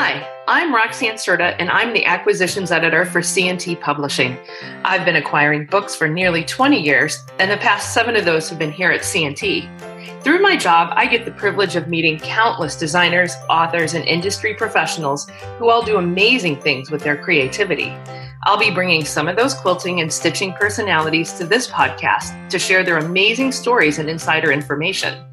Hi, I'm Roxane Cerda, and I'm the acquisitions editor for C&T Publishing. I've been acquiring books for nearly 20 years, and the past seven of those have been here at C&T. Through my job, I get the privilege of meeting countless designers, authors, and industry professionals who all do amazing things with their creativity. I'll be bringing some of those quilting and stitching personalities to this podcast to share their amazing stories and insider information.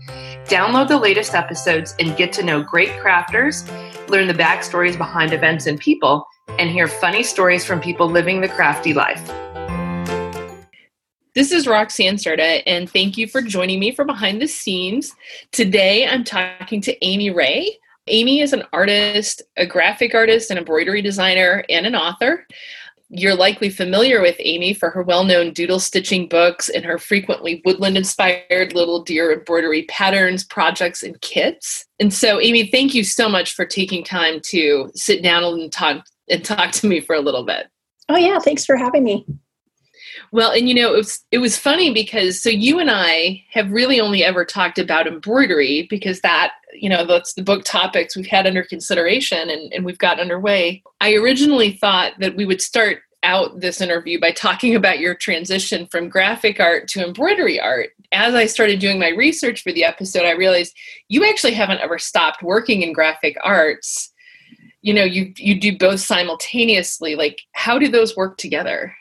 Download the latest episodes and get to know great crafters, learn the backstories behind events and people, and hear funny stories from people living the crafty life. This is Roxane Cerda, and thank you for joining me for Behind the Scenes. Today I'm talking to Aimee Ray. Aimee is an artist, a graphic artist, an embroidery designer, and an author. You're likely familiar with Aimee for her well known doodle stitching books and her frequently woodland inspired little dear embroidery patterns, projects, and kits. And so, Aimee, thank you so much for taking time to sit down and talk and talk to me for a little bit. Oh yeah, thanks for having me. Well, and you know, it was it was funny because so you and I have really only ever talked about embroidery because that, you know, that's the book topics we've had under consideration and, and we've got underway. I originally thought that we would start out this interview by talking about your transition from graphic art to embroidery art. As I started doing my research for the episode, I realized you actually haven't ever stopped working in graphic arts. You know, you you do both simultaneously. Like how do those work together?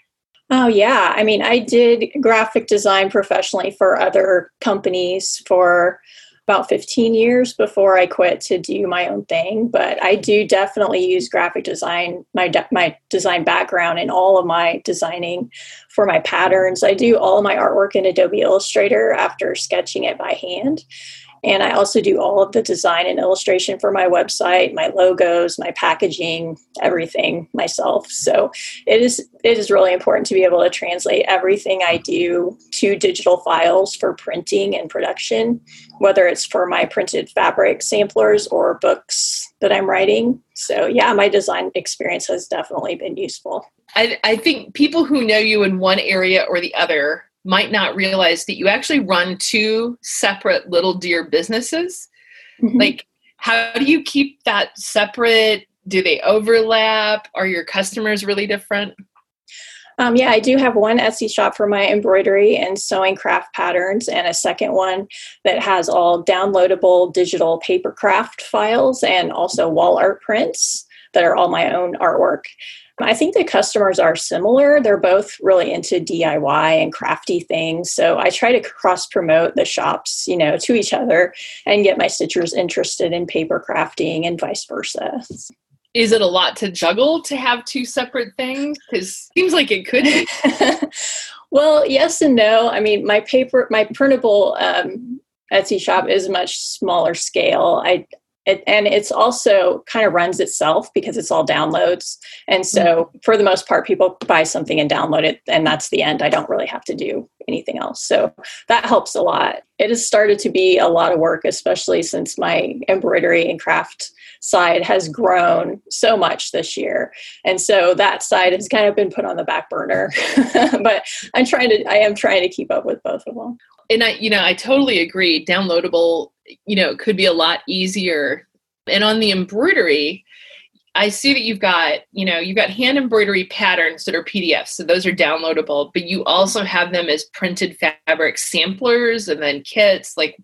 Oh, yeah. I mean, I did graphic design professionally for other companies for about 15 years before I quit to do my own thing. But I do definitely use graphic design, my, de- my design background in all of my designing for my patterns. I do all of my artwork in Adobe Illustrator after sketching it by hand. And I also do all of the design and illustration for my website, my logos, my packaging, everything myself. So it is it is really important to be able to translate everything I do to digital files for printing and production, whether it's for my printed fabric samplers or books that I'm writing. So yeah, my design experience has definitely been useful. I, I think people who know you in one area or the other might not realize that you actually run two separate little dear businesses. Mm-hmm. Like, how do you keep that separate? Do they overlap? Are your customers really different? Um, yeah, I do have one Etsy shop for my embroidery and sewing craft patterns, and a second one that has all downloadable digital paper craft files and also wall art prints that are all my own artwork. I think the customers are similar. They're both really into DIY and crafty things. So I try to cross promote the shops, you know, to each other and get my stitchers interested in paper crafting and vice versa. Is it a lot to juggle to have two separate things? Because seems like it could be. well, yes and no. I mean, my paper, my printable um, Etsy shop is much smaller scale. I it, and it's also kind of runs itself because it's all downloads. And so, mm-hmm. for the most part, people buy something and download it, and that's the end. I don't really have to do anything else. So, that helps a lot. It has started to be a lot of work, especially since my embroidery and craft side has grown so much this year. And so, that side has kind of been put on the back burner. but I'm trying to, I am trying to keep up with both of them and I, you know, I totally agree. Downloadable, you know, could be a lot easier. And on the embroidery, I see that you've got, you know, you've got hand embroidery patterns that are PDFs, so those are downloadable, but you also have them as printed fabric samplers and then kits. Like,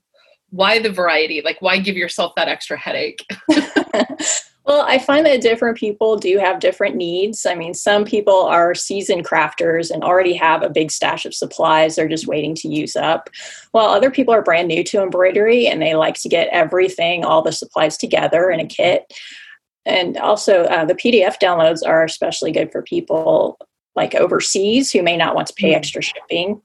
why the variety? Like, why give yourself that extra headache? Well, I find that different people do have different needs. I mean, some people are seasoned crafters and already have a big stash of supplies they're just waiting to use up, while other people are brand new to embroidery and they like to get everything, all the supplies together in a kit. And also, uh, the PDF downloads are especially good for people like overseas who may not want to pay mm. extra shipping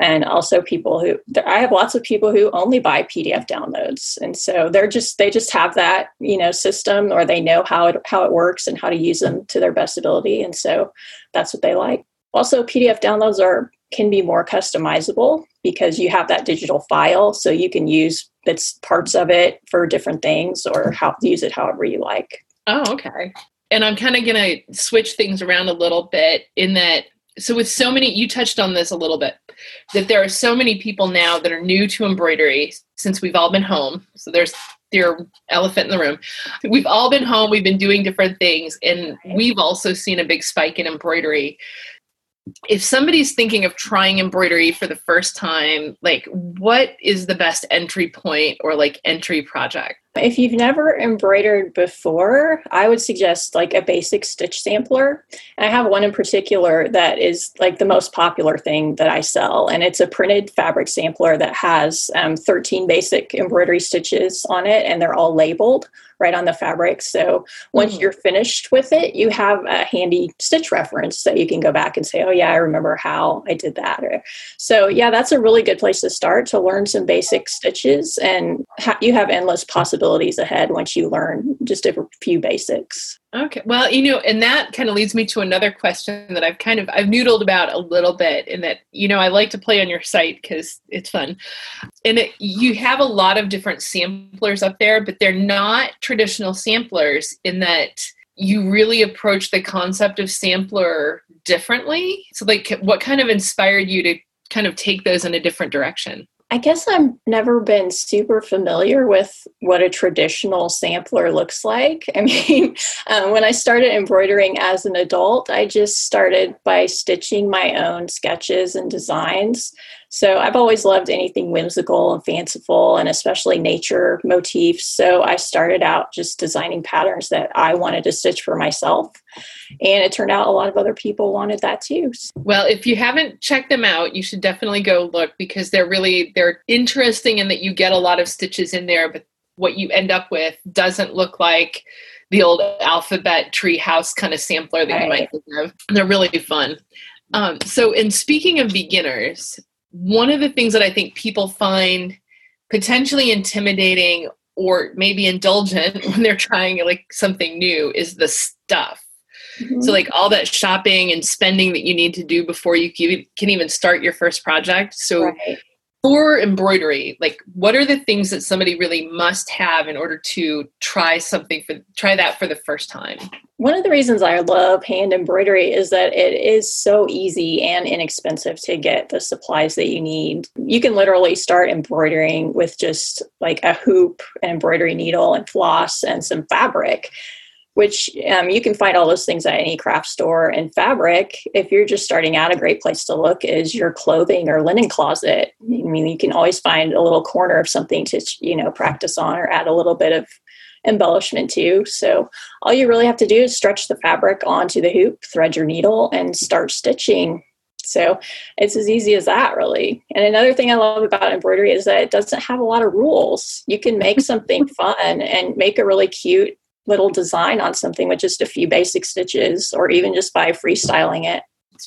and also people who i have lots of people who only buy pdf downloads. And so they're just they just have that you know system or they know how it how it works and how to use them to their best ability. And so that's what they like. Also pdf downloads are can be more customizable because you have that digital file. So you can use bits parts of it for different things or how use it however you like. Oh okay. And i'm kind of going to switch things around a little bit in that so with so many you touched on this a little bit that there are so many people now that are new to embroidery since we've all been home so there's your elephant in the room. We've all been home, we've been doing different things, and we've also seen a big spike in embroidery if somebody's thinking of trying embroidery for the first time, like what is the best entry point or like entry project? If you've never embroidered before, I would suggest like a basic stitch sampler. And I have one in particular that is like the most popular thing that I sell. And it's a printed fabric sampler that has um, 13 basic embroidery stitches on it, and they're all labeled right on the fabric. So once mm. you're finished with it, you have a handy stitch reference that you can go back and say, oh, yeah, I remember how I did that. So, yeah, that's a really good place to start to learn some basic stitches. And ha- you have endless possibilities ahead once you learn just a few basics. Okay. Well, you know, and that kind of leads me to another question that I've kind of I've noodled about a little bit in that, you know, I like to play on your site cuz it's fun. And it, you have a lot of different samplers up there, but they're not traditional samplers in that you really approach the concept of sampler differently. So like what kind of inspired you to kind of take those in a different direction? I guess I've never been super familiar with what a traditional sampler looks like. I mean, um, when I started embroidering as an adult, I just started by stitching my own sketches and designs. So I've always loved anything whimsical and fanciful, and especially nature motifs. So I started out just designing patterns that I wanted to stitch for myself. And it turned out a lot of other people wanted that too. Well, if you haven't checked them out, you should definitely go look because they're really they're interesting in that you get a lot of stitches in there, but what you end up with doesn't look like the old alphabet tree house kind of sampler that right. you might think of. They're really fun. Um, so, in speaking of beginners, one of the things that I think people find potentially intimidating or maybe indulgent when they're trying like something new is the stuff. Mm-hmm. So like all that shopping and spending that you need to do before you can even start your first project. So right for embroidery like what are the things that somebody really must have in order to try something for try that for the first time? One of the reasons i love hand embroidery is that it is so easy and inexpensive to get the supplies that you need. You can literally start embroidering with just like a hoop an embroidery needle and floss and some fabric which um, you can find all those things at any craft store. And fabric, if you're just starting out, a great place to look is your clothing or linen closet. I mean, you can always find a little corner of something to, you know, practice on or add a little bit of embellishment to. So all you really have to do is stretch the fabric onto the hoop, thread your needle, and start stitching. So it's as easy as that, really. And another thing I love about embroidery is that it doesn't have a lot of rules. You can make something fun and make a really cute little design on something with just a few basic stitches or even just by freestyling it.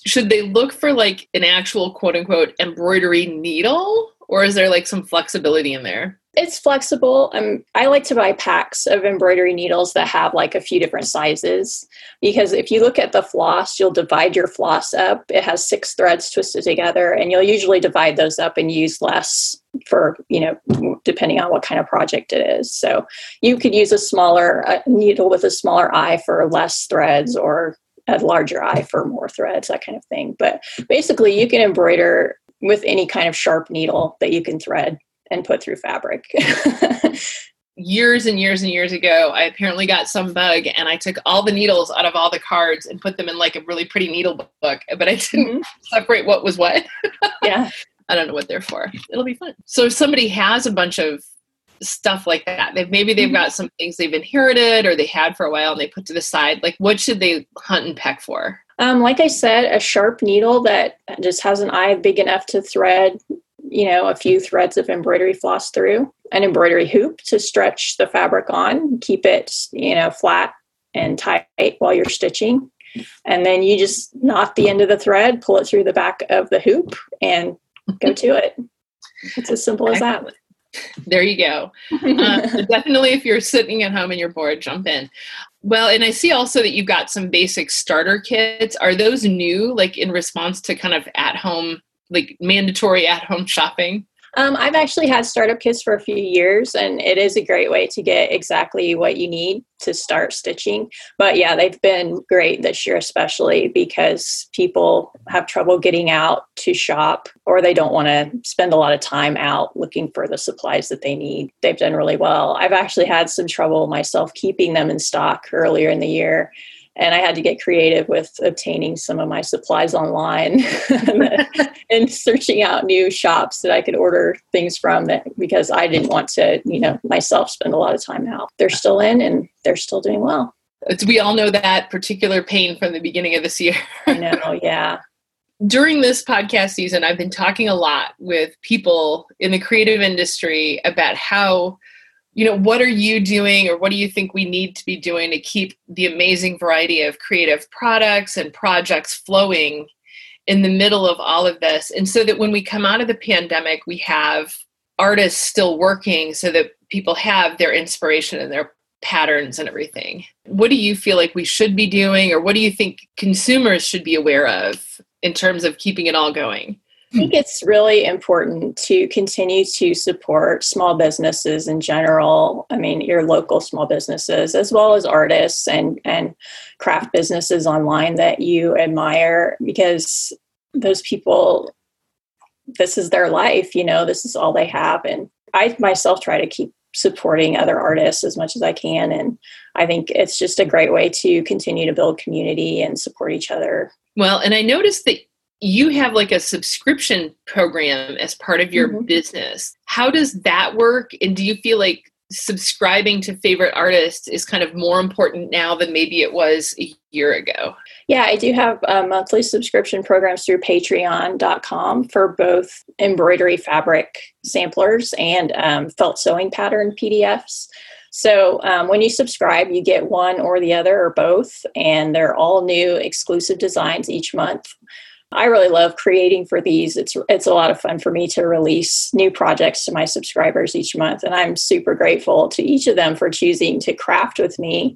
Should they look for like an actual quote unquote embroidery needle or is there like some flexibility in there? It's flexible. Um, I like to buy packs of embroidery needles that have like a few different sizes because if you look at the floss, you'll divide your floss up. It has six threads twisted together, and you'll usually divide those up and use less for, you know, depending on what kind of project it is. So you could use a smaller uh, needle with a smaller eye for less threads or a larger eye for more threads, that kind of thing. But basically, you can embroider with any kind of sharp needle that you can thread and put through fabric. years and years and years ago, I apparently got some bug and I took all the needles out of all the cards and put them in like a really pretty needle book, but I didn't mm-hmm. separate what was what. yeah. I don't know what they're for. It'll be fun. So if somebody has a bunch of stuff like that, they've, maybe they've mm-hmm. got some things they've inherited or they had for a while and they put to the side, like what should they hunt and peck for? Um, like I said, a sharp needle that just has an eye big enough to thread you know, a few threads of embroidery floss through, an embroidery hoop to stretch the fabric on, keep it, you know, flat and tight while you're stitching. And then you just knot the end of the thread, pull it through the back of the hoop, and go to it. It's as simple as that. There you go. Uh, definitely, if you're sitting at home and you're bored, jump in. Well, and I see also that you've got some basic starter kits. Are those new, like in response to kind of at home like mandatory at home shopping? Um, I've actually had startup kits for a few years, and it is a great way to get exactly what you need to start stitching. But yeah, they've been great this year, especially because people have trouble getting out to shop or they don't want to spend a lot of time out looking for the supplies that they need. They've done really well. I've actually had some trouble myself keeping them in stock earlier in the year and I had to get creative with obtaining some of my supplies online and searching out new shops that I could order things from that because I didn't want to, you know, myself spend a lot of time out. They're still in and they're still doing well. We all know that particular pain from the beginning of this year. I know, yeah. During this podcast season, I've been talking a lot with people in the creative industry about how you know what are you doing or what do you think we need to be doing to keep the amazing variety of creative products and projects flowing in the middle of all of this? And so that when we come out of the pandemic we have artists still working so that people have their inspiration and their patterns and everything. What do you feel like we should be doing or what do you think consumers should be aware of in terms of keeping it all going I think it's really important to continue to support small businesses in general. I mean, your local small businesses, as well as artists and, and craft businesses online that you admire, because those people, this is their life, you know, this is all they have. And I myself try to keep supporting other artists as much as I can. And I think it's just a great way to continue to build community and support each other. Well, and I noticed that you have like a subscription program as part of your mm-hmm. business. How does that work? And do you feel like subscribing to favorite artists is kind of more important now than maybe it was a year ago? Yeah, I do have uh, monthly subscription programs through patreon.com for both embroidery fabric samplers and um, felt sewing pattern PDFs. So um, when you subscribe, you get one or the other or both, and they're all new exclusive designs each month. I really love creating for these. It's it's a lot of fun for me to release new projects to my subscribers each month, and I'm super grateful to each of them for choosing to craft with me,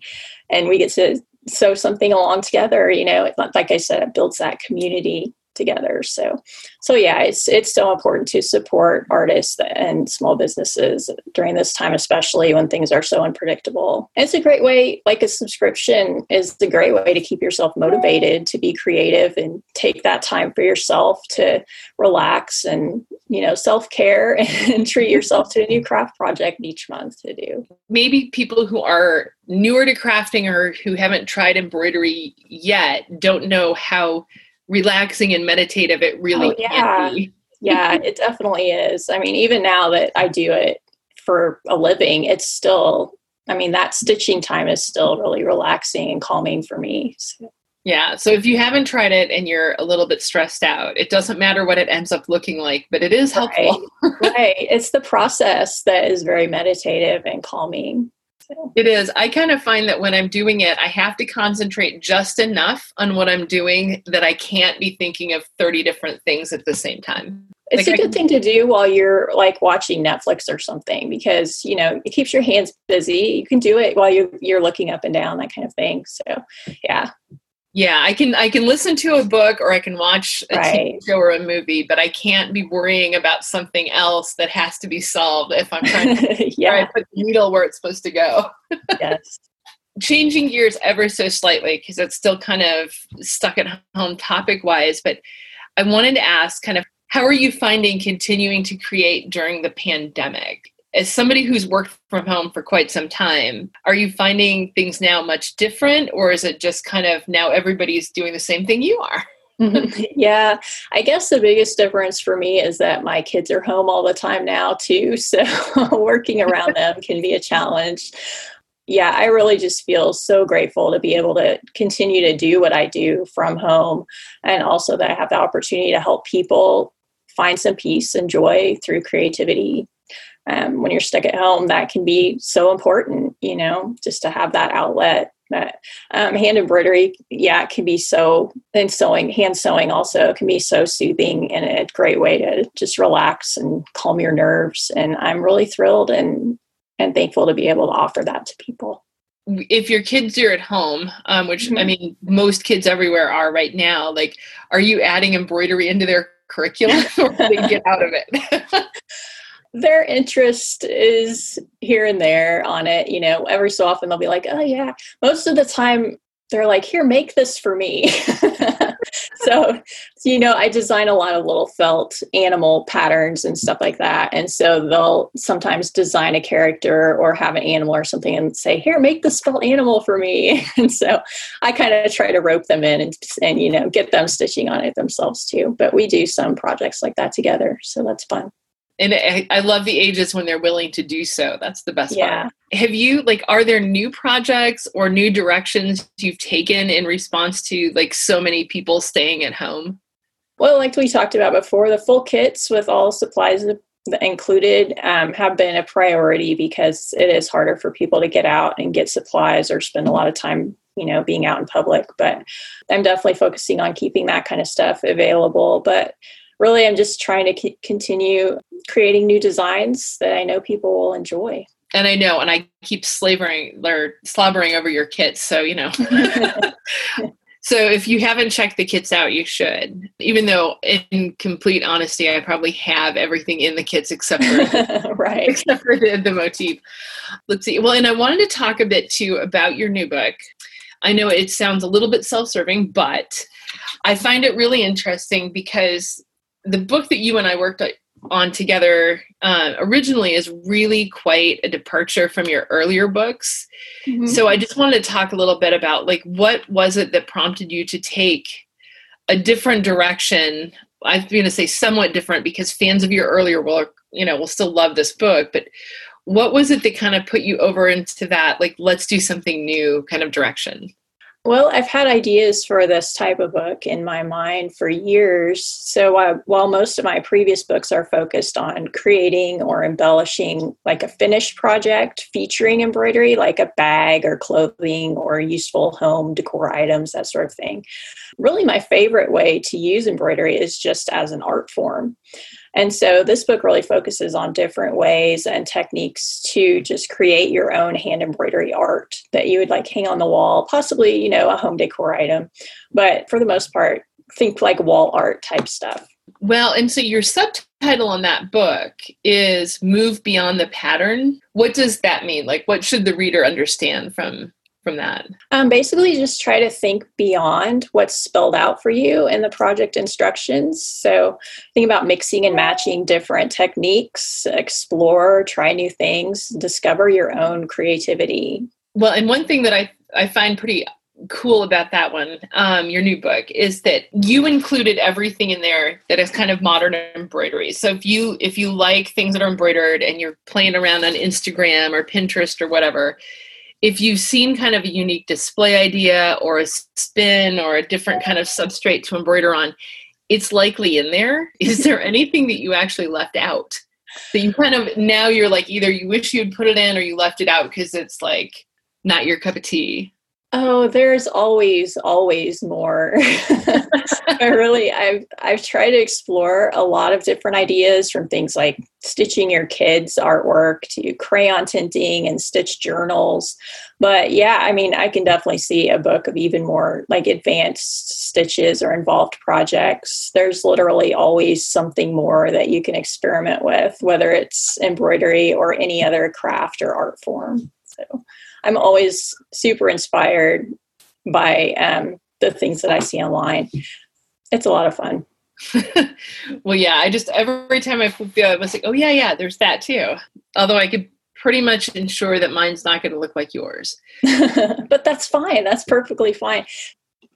and we get to sew something along together. You know, like I said, it builds that community together. So, so yeah, it's it's so important to support artists and small businesses during this time, especially when things are so unpredictable. And it's a great way, like a subscription, is a great way to keep yourself motivated to be creative and take that time for yourself to relax and you know self care and treat yourself to a new craft project each month to do. Maybe people who are newer to crafting or who haven't tried embroidery yet don't know how relaxing and meditative it really oh, yeah. can be. yeah, it definitely is. I mean, even now that I do it for a living, it's still, I mean, that stitching time is still really relaxing and calming for me. So. Yeah. So if you haven't tried it and you're a little bit stressed out, it doesn't matter what it ends up looking like, but it is helpful. Right. right. It's the process that is very meditative and calming. It is. I kind of find that when I'm doing it, I have to concentrate just enough on what I'm doing that I can't be thinking of 30 different things at the same time. It's like a good thing to do while you're like watching Netflix or something because you know it keeps your hands busy. You can do it while you you're looking up and down, that kind of thing. So, yeah, yeah i can i can listen to a book or i can watch a right. TV show or a movie but i can't be worrying about something else that has to be solved if i'm trying to yeah. put the needle where it's supposed to go yes changing gears ever so slightly because it's still kind of stuck at home topic wise but i wanted to ask kind of how are you finding continuing to create during the pandemic as somebody who's worked from home for quite some time, are you finding things now much different, or is it just kind of now everybody's doing the same thing you are? Mm-hmm. yeah, I guess the biggest difference for me is that my kids are home all the time now, too. So working around them can be a challenge. Yeah, I really just feel so grateful to be able to continue to do what I do from home and also that I have the opportunity to help people find some peace and joy through creativity um, when you're stuck at home, that can be so important, you know, just to have that outlet. But um, hand embroidery, yeah, it can be so, and sewing, hand sewing also can be so soothing and a great way to just relax and calm your nerves. And I'm really thrilled and and thankful to be able to offer that to people if your kids are at home um, which mm-hmm. i mean most kids everywhere are right now like are you adding embroidery into their curriculum or do they get out of it their interest is here and there on it. You know, every so often they'll be like, oh, yeah. Most of the time, they're like, here, make this for me. so, you know, I design a lot of little felt animal patterns and stuff like that. And so they'll sometimes design a character or have an animal or something and say, here, make this felt animal for me. and so I kind of try to rope them in and, and, you know, get them stitching on it themselves too. But we do some projects like that together. So that's fun and I, love the ages when they're willing to do so. That's the best yeah. part have you like are there new projects or new directions you've taken in response to like so many people staying at home? Well like we talked about before the full kits with all supplies included um, have been a priority because it is harder for people to get out and get supplies or spend a lot of time you know being out in public. But i'm definitely focusing on keeping that kind of stuff available. But really i'm just trying to continue creating new designs that i know people will enjoy. And i know and i keep slavering or slobbering over your kits so you know. So if you haven't checked the kits out you should. Even though in complete honesty i probably have everything in the kits except for right except for the, the motif. Let's see well and i wanted to talk a bit too about your new book. I know it sounds a little bit self-serving but I find it really interesting because the book that you and I worked on together uh, originally is really quite a departure from your earlier books. Mm-hmm. So I just wanted to talk a little bit about like what was it that prompted you to take a different direction. I'm going to say somewhat different because fans of your earlier work, you know, will still love this book. But what was it that kind of put you over into that like let's do something new kind of direction? Well, I've had ideas for this type of book in my mind for years. So uh, while most of my previous books are focused on creating or embellishing like a finished project featuring embroidery, like a bag or clothing or useful home decor items, that sort of thing, really my favorite way to use embroidery is just as an art form. And so this book really focuses on different ways and techniques to just create your own hand embroidery art that you would like hang on the wall, possibly, you know, a home decor item. But for the most part, think like wall art type stuff. Well, and so your subtitle on that book is Move Beyond the Pattern. What does that mean? Like, what should the reader understand from from that? Um, basically, just try to think beyond what's spelled out for you in the project instructions. So, think about mixing and matching different techniques, explore, try new things, discover your own creativity. Well, and one thing that I, I find pretty cool about that one um, your new book is that you included everything in there that is kind of modern embroidery so if you if you like things that are embroidered and you're playing around on instagram or pinterest or whatever if you've seen kind of a unique display idea or a spin or a different kind of substrate to embroider on, it's likely in there. Is there anything that you actually left out? That you kind of now you're like either you wish you'd put it in or you left it out because it's like not your cup of tea. Oh, there's always, always more. I really, I've, I've tried to explore a lot of different ideas from things like stitching your kids' artwork to crayon tinting and stitch journals. But yeah, I mean, I can definitely see a book of even more like advanced stitches or involved projects. There's literally always something more that you can experiment with, whether it's embroidery or any other craft or art form. So I'm always super inspired by um, the things that I see online. It's a lot of fun. well, yeah, I just every time I feel I was like, oh yeah, yeah, there's that too. Although I could pretty much ensure that mine's not going to look like yours. but that's fine. That's perfectly fine.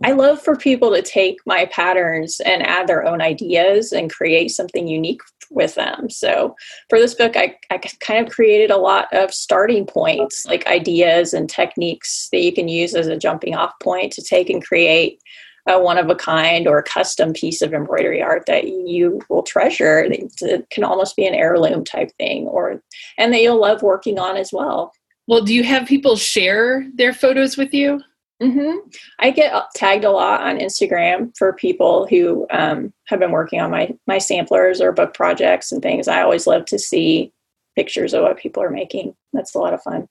I love for people to take my patterns and add their own ideas and create something unique with them. So for this book, I, I kind of created a lot of starting points, like ideas and techniques that you can use as a jumping off point to take and create a one of a kind or a custom piece of embroidery art that you will treasure. It can almost be an heirloom type thing, or and that you'll love working on as well. Well, do you have people share their photos with you? Mm-hmm. I get tagged a lot on Instagram for people who um, have been working on my my samplers or book projects and things. I always love to see pictures of what people are making. That's a lot of fun.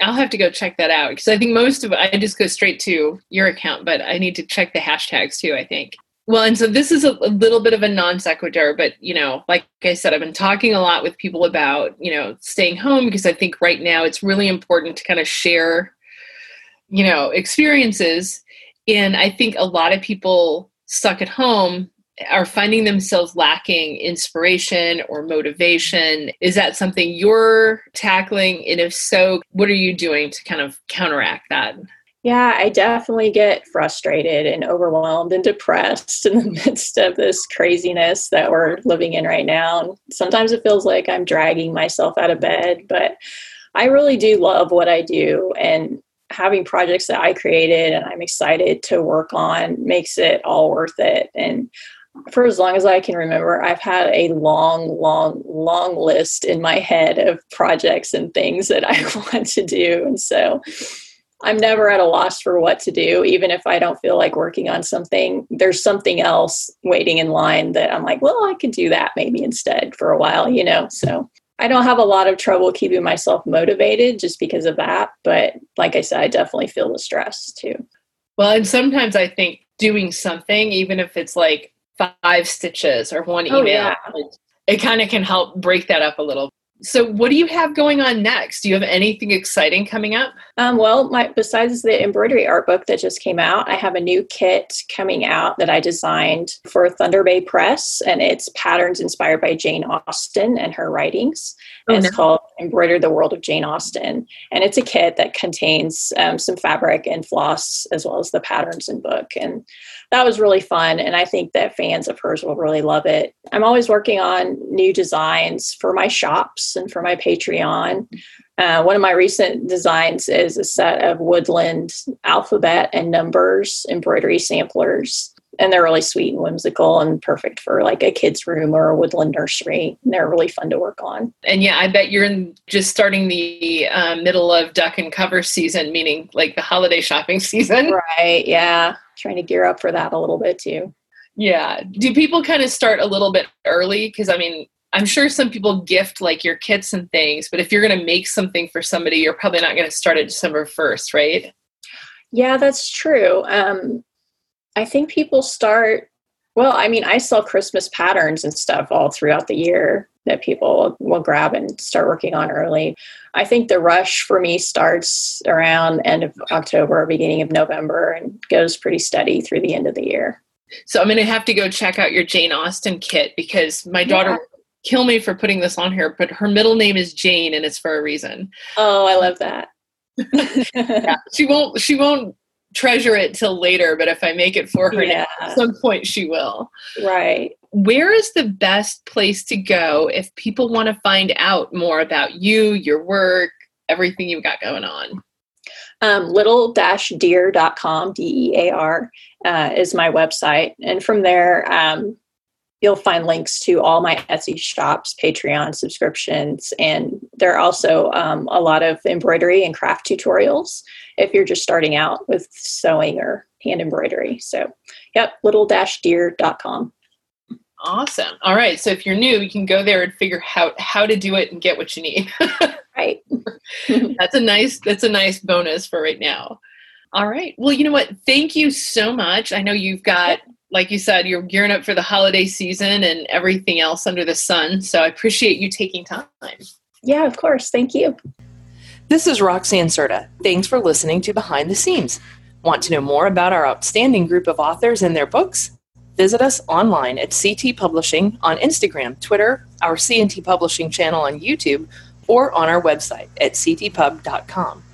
I'll have to go check that out because I think most of I just go straight to your account, but I need to check the hashtags too. I think. Well, and so this is a, a, little bit of a non sequitur, but you know, like I said, I've been talking a lot with people about, you know, staying home because I think right now it's really important to kind of share, you know, experiences. And I think a lot of people stuck at home are finding themselves lacking inspiration or motivation. Is that something you're tackling? And if so, what are you doing to kind of counteract that? Yeah, I definitely get frustrated and overwhelmed and depressed in the midst of this craziness that we're living in right now. And sometimes it feels like I'm dragging myself out of bed, but I really do love what I do. And having projects that I created and I'm excited to work on makes it all worth it. And for as long as I can remember, I've had a long, long, long list in my head of projects and things that I want to do. And so I'm never at a loss for what to do, even if I don't feel like working on something. There's something else waiting in line that I'm like, well, I could do that maybe instead for a while, you know? So I don't have a lot of trouble keeping myself motivated just because of that. But like I said, I definitely feel the stress too. Well, and sometimes I think doing something, even if it's like five stitches or one oh, email, oh, yeah. it kind of can help break that up a little so, what do you have going on next? Do you have anything exciting coming up? Um, well, my, besides the embroidery art book that just came out, I have a new kit coming out that I designed for Thunder Bay Press, and it's patterns inspired by Jane Austen and her writings. Oh, and it's called Embroider the World of Jane Austen. And it's a kit that contains um, some fabric and floss as well as the patterns and book. And that was really fun. And I think that fans of hers will really love it. I'm always working on new designs for my shops and for my Patreon. Uh, one of my recent designs is a set of woodland alphabet and numbers embroidery samplers. And they're really sweet and whimsical and perfect for like a kid's room or a woodland nursery. And they're really fun to work on. And yeah, I bet you're in just starting the uh, middle of duck and cover season, meaning like the holiday shopping season. Right. Yeah trying to gear up for that a little bit too. Yeah. Do people kind of start a little bit early? Because I mean, I'm sure some people gift like your kits and things, but if you're going to make something for somebody, you're probably not going to start at December 1st, right? Yeah, that's true. Um, I think people start, well, I mean, I sell Christmas patterns and stuff all throughout the year that people will grab and start working on early. I think the rush for me starts around end of October, or beginning of November, and goes pretty steady through the end of the year. So I'm going to have to go check out your Jane Austen kit because my daughter yeah. Kill me for putting this on here, but her middle name is Jane and it's for a reason. Oh, I love that. yeah, she won't she won't treasure it till later, but if I make it for her yeah. now, at some point she will. Right. Where is the best place to go if people want to find out more about you, your work, everything you've got going on? Um, little-dear.com, D-E-A-R, uh, is my website. And from there, um, you'll find links to all my Etsy shops, Patreon subscriptions, and there are also um, a lot of embroidery and craft tutorials if you're just starting out with sewing or hand embroidery. So, yep, little-dear.com. Awesome. All right. So if you're new, you can go there and figure out how to do it and get what you need. right. that's a nice that's a nice bonus for right now. All right. Well, you know what? Thank you so much. I know you've got like you said, you're gearing up for the holiday season and everything else under the sun. So I appreciate you taking time. Yeah, of course. Thank you. This is Roxane Cerda. Thanks for listening to Behind the Scenes. Want to know more about our outstanding group of authors and their books? Visit us online at CT Publishing on Instagram, Twitter, our C&T Publishing channel on YouTube, or on our website at ctpub.com.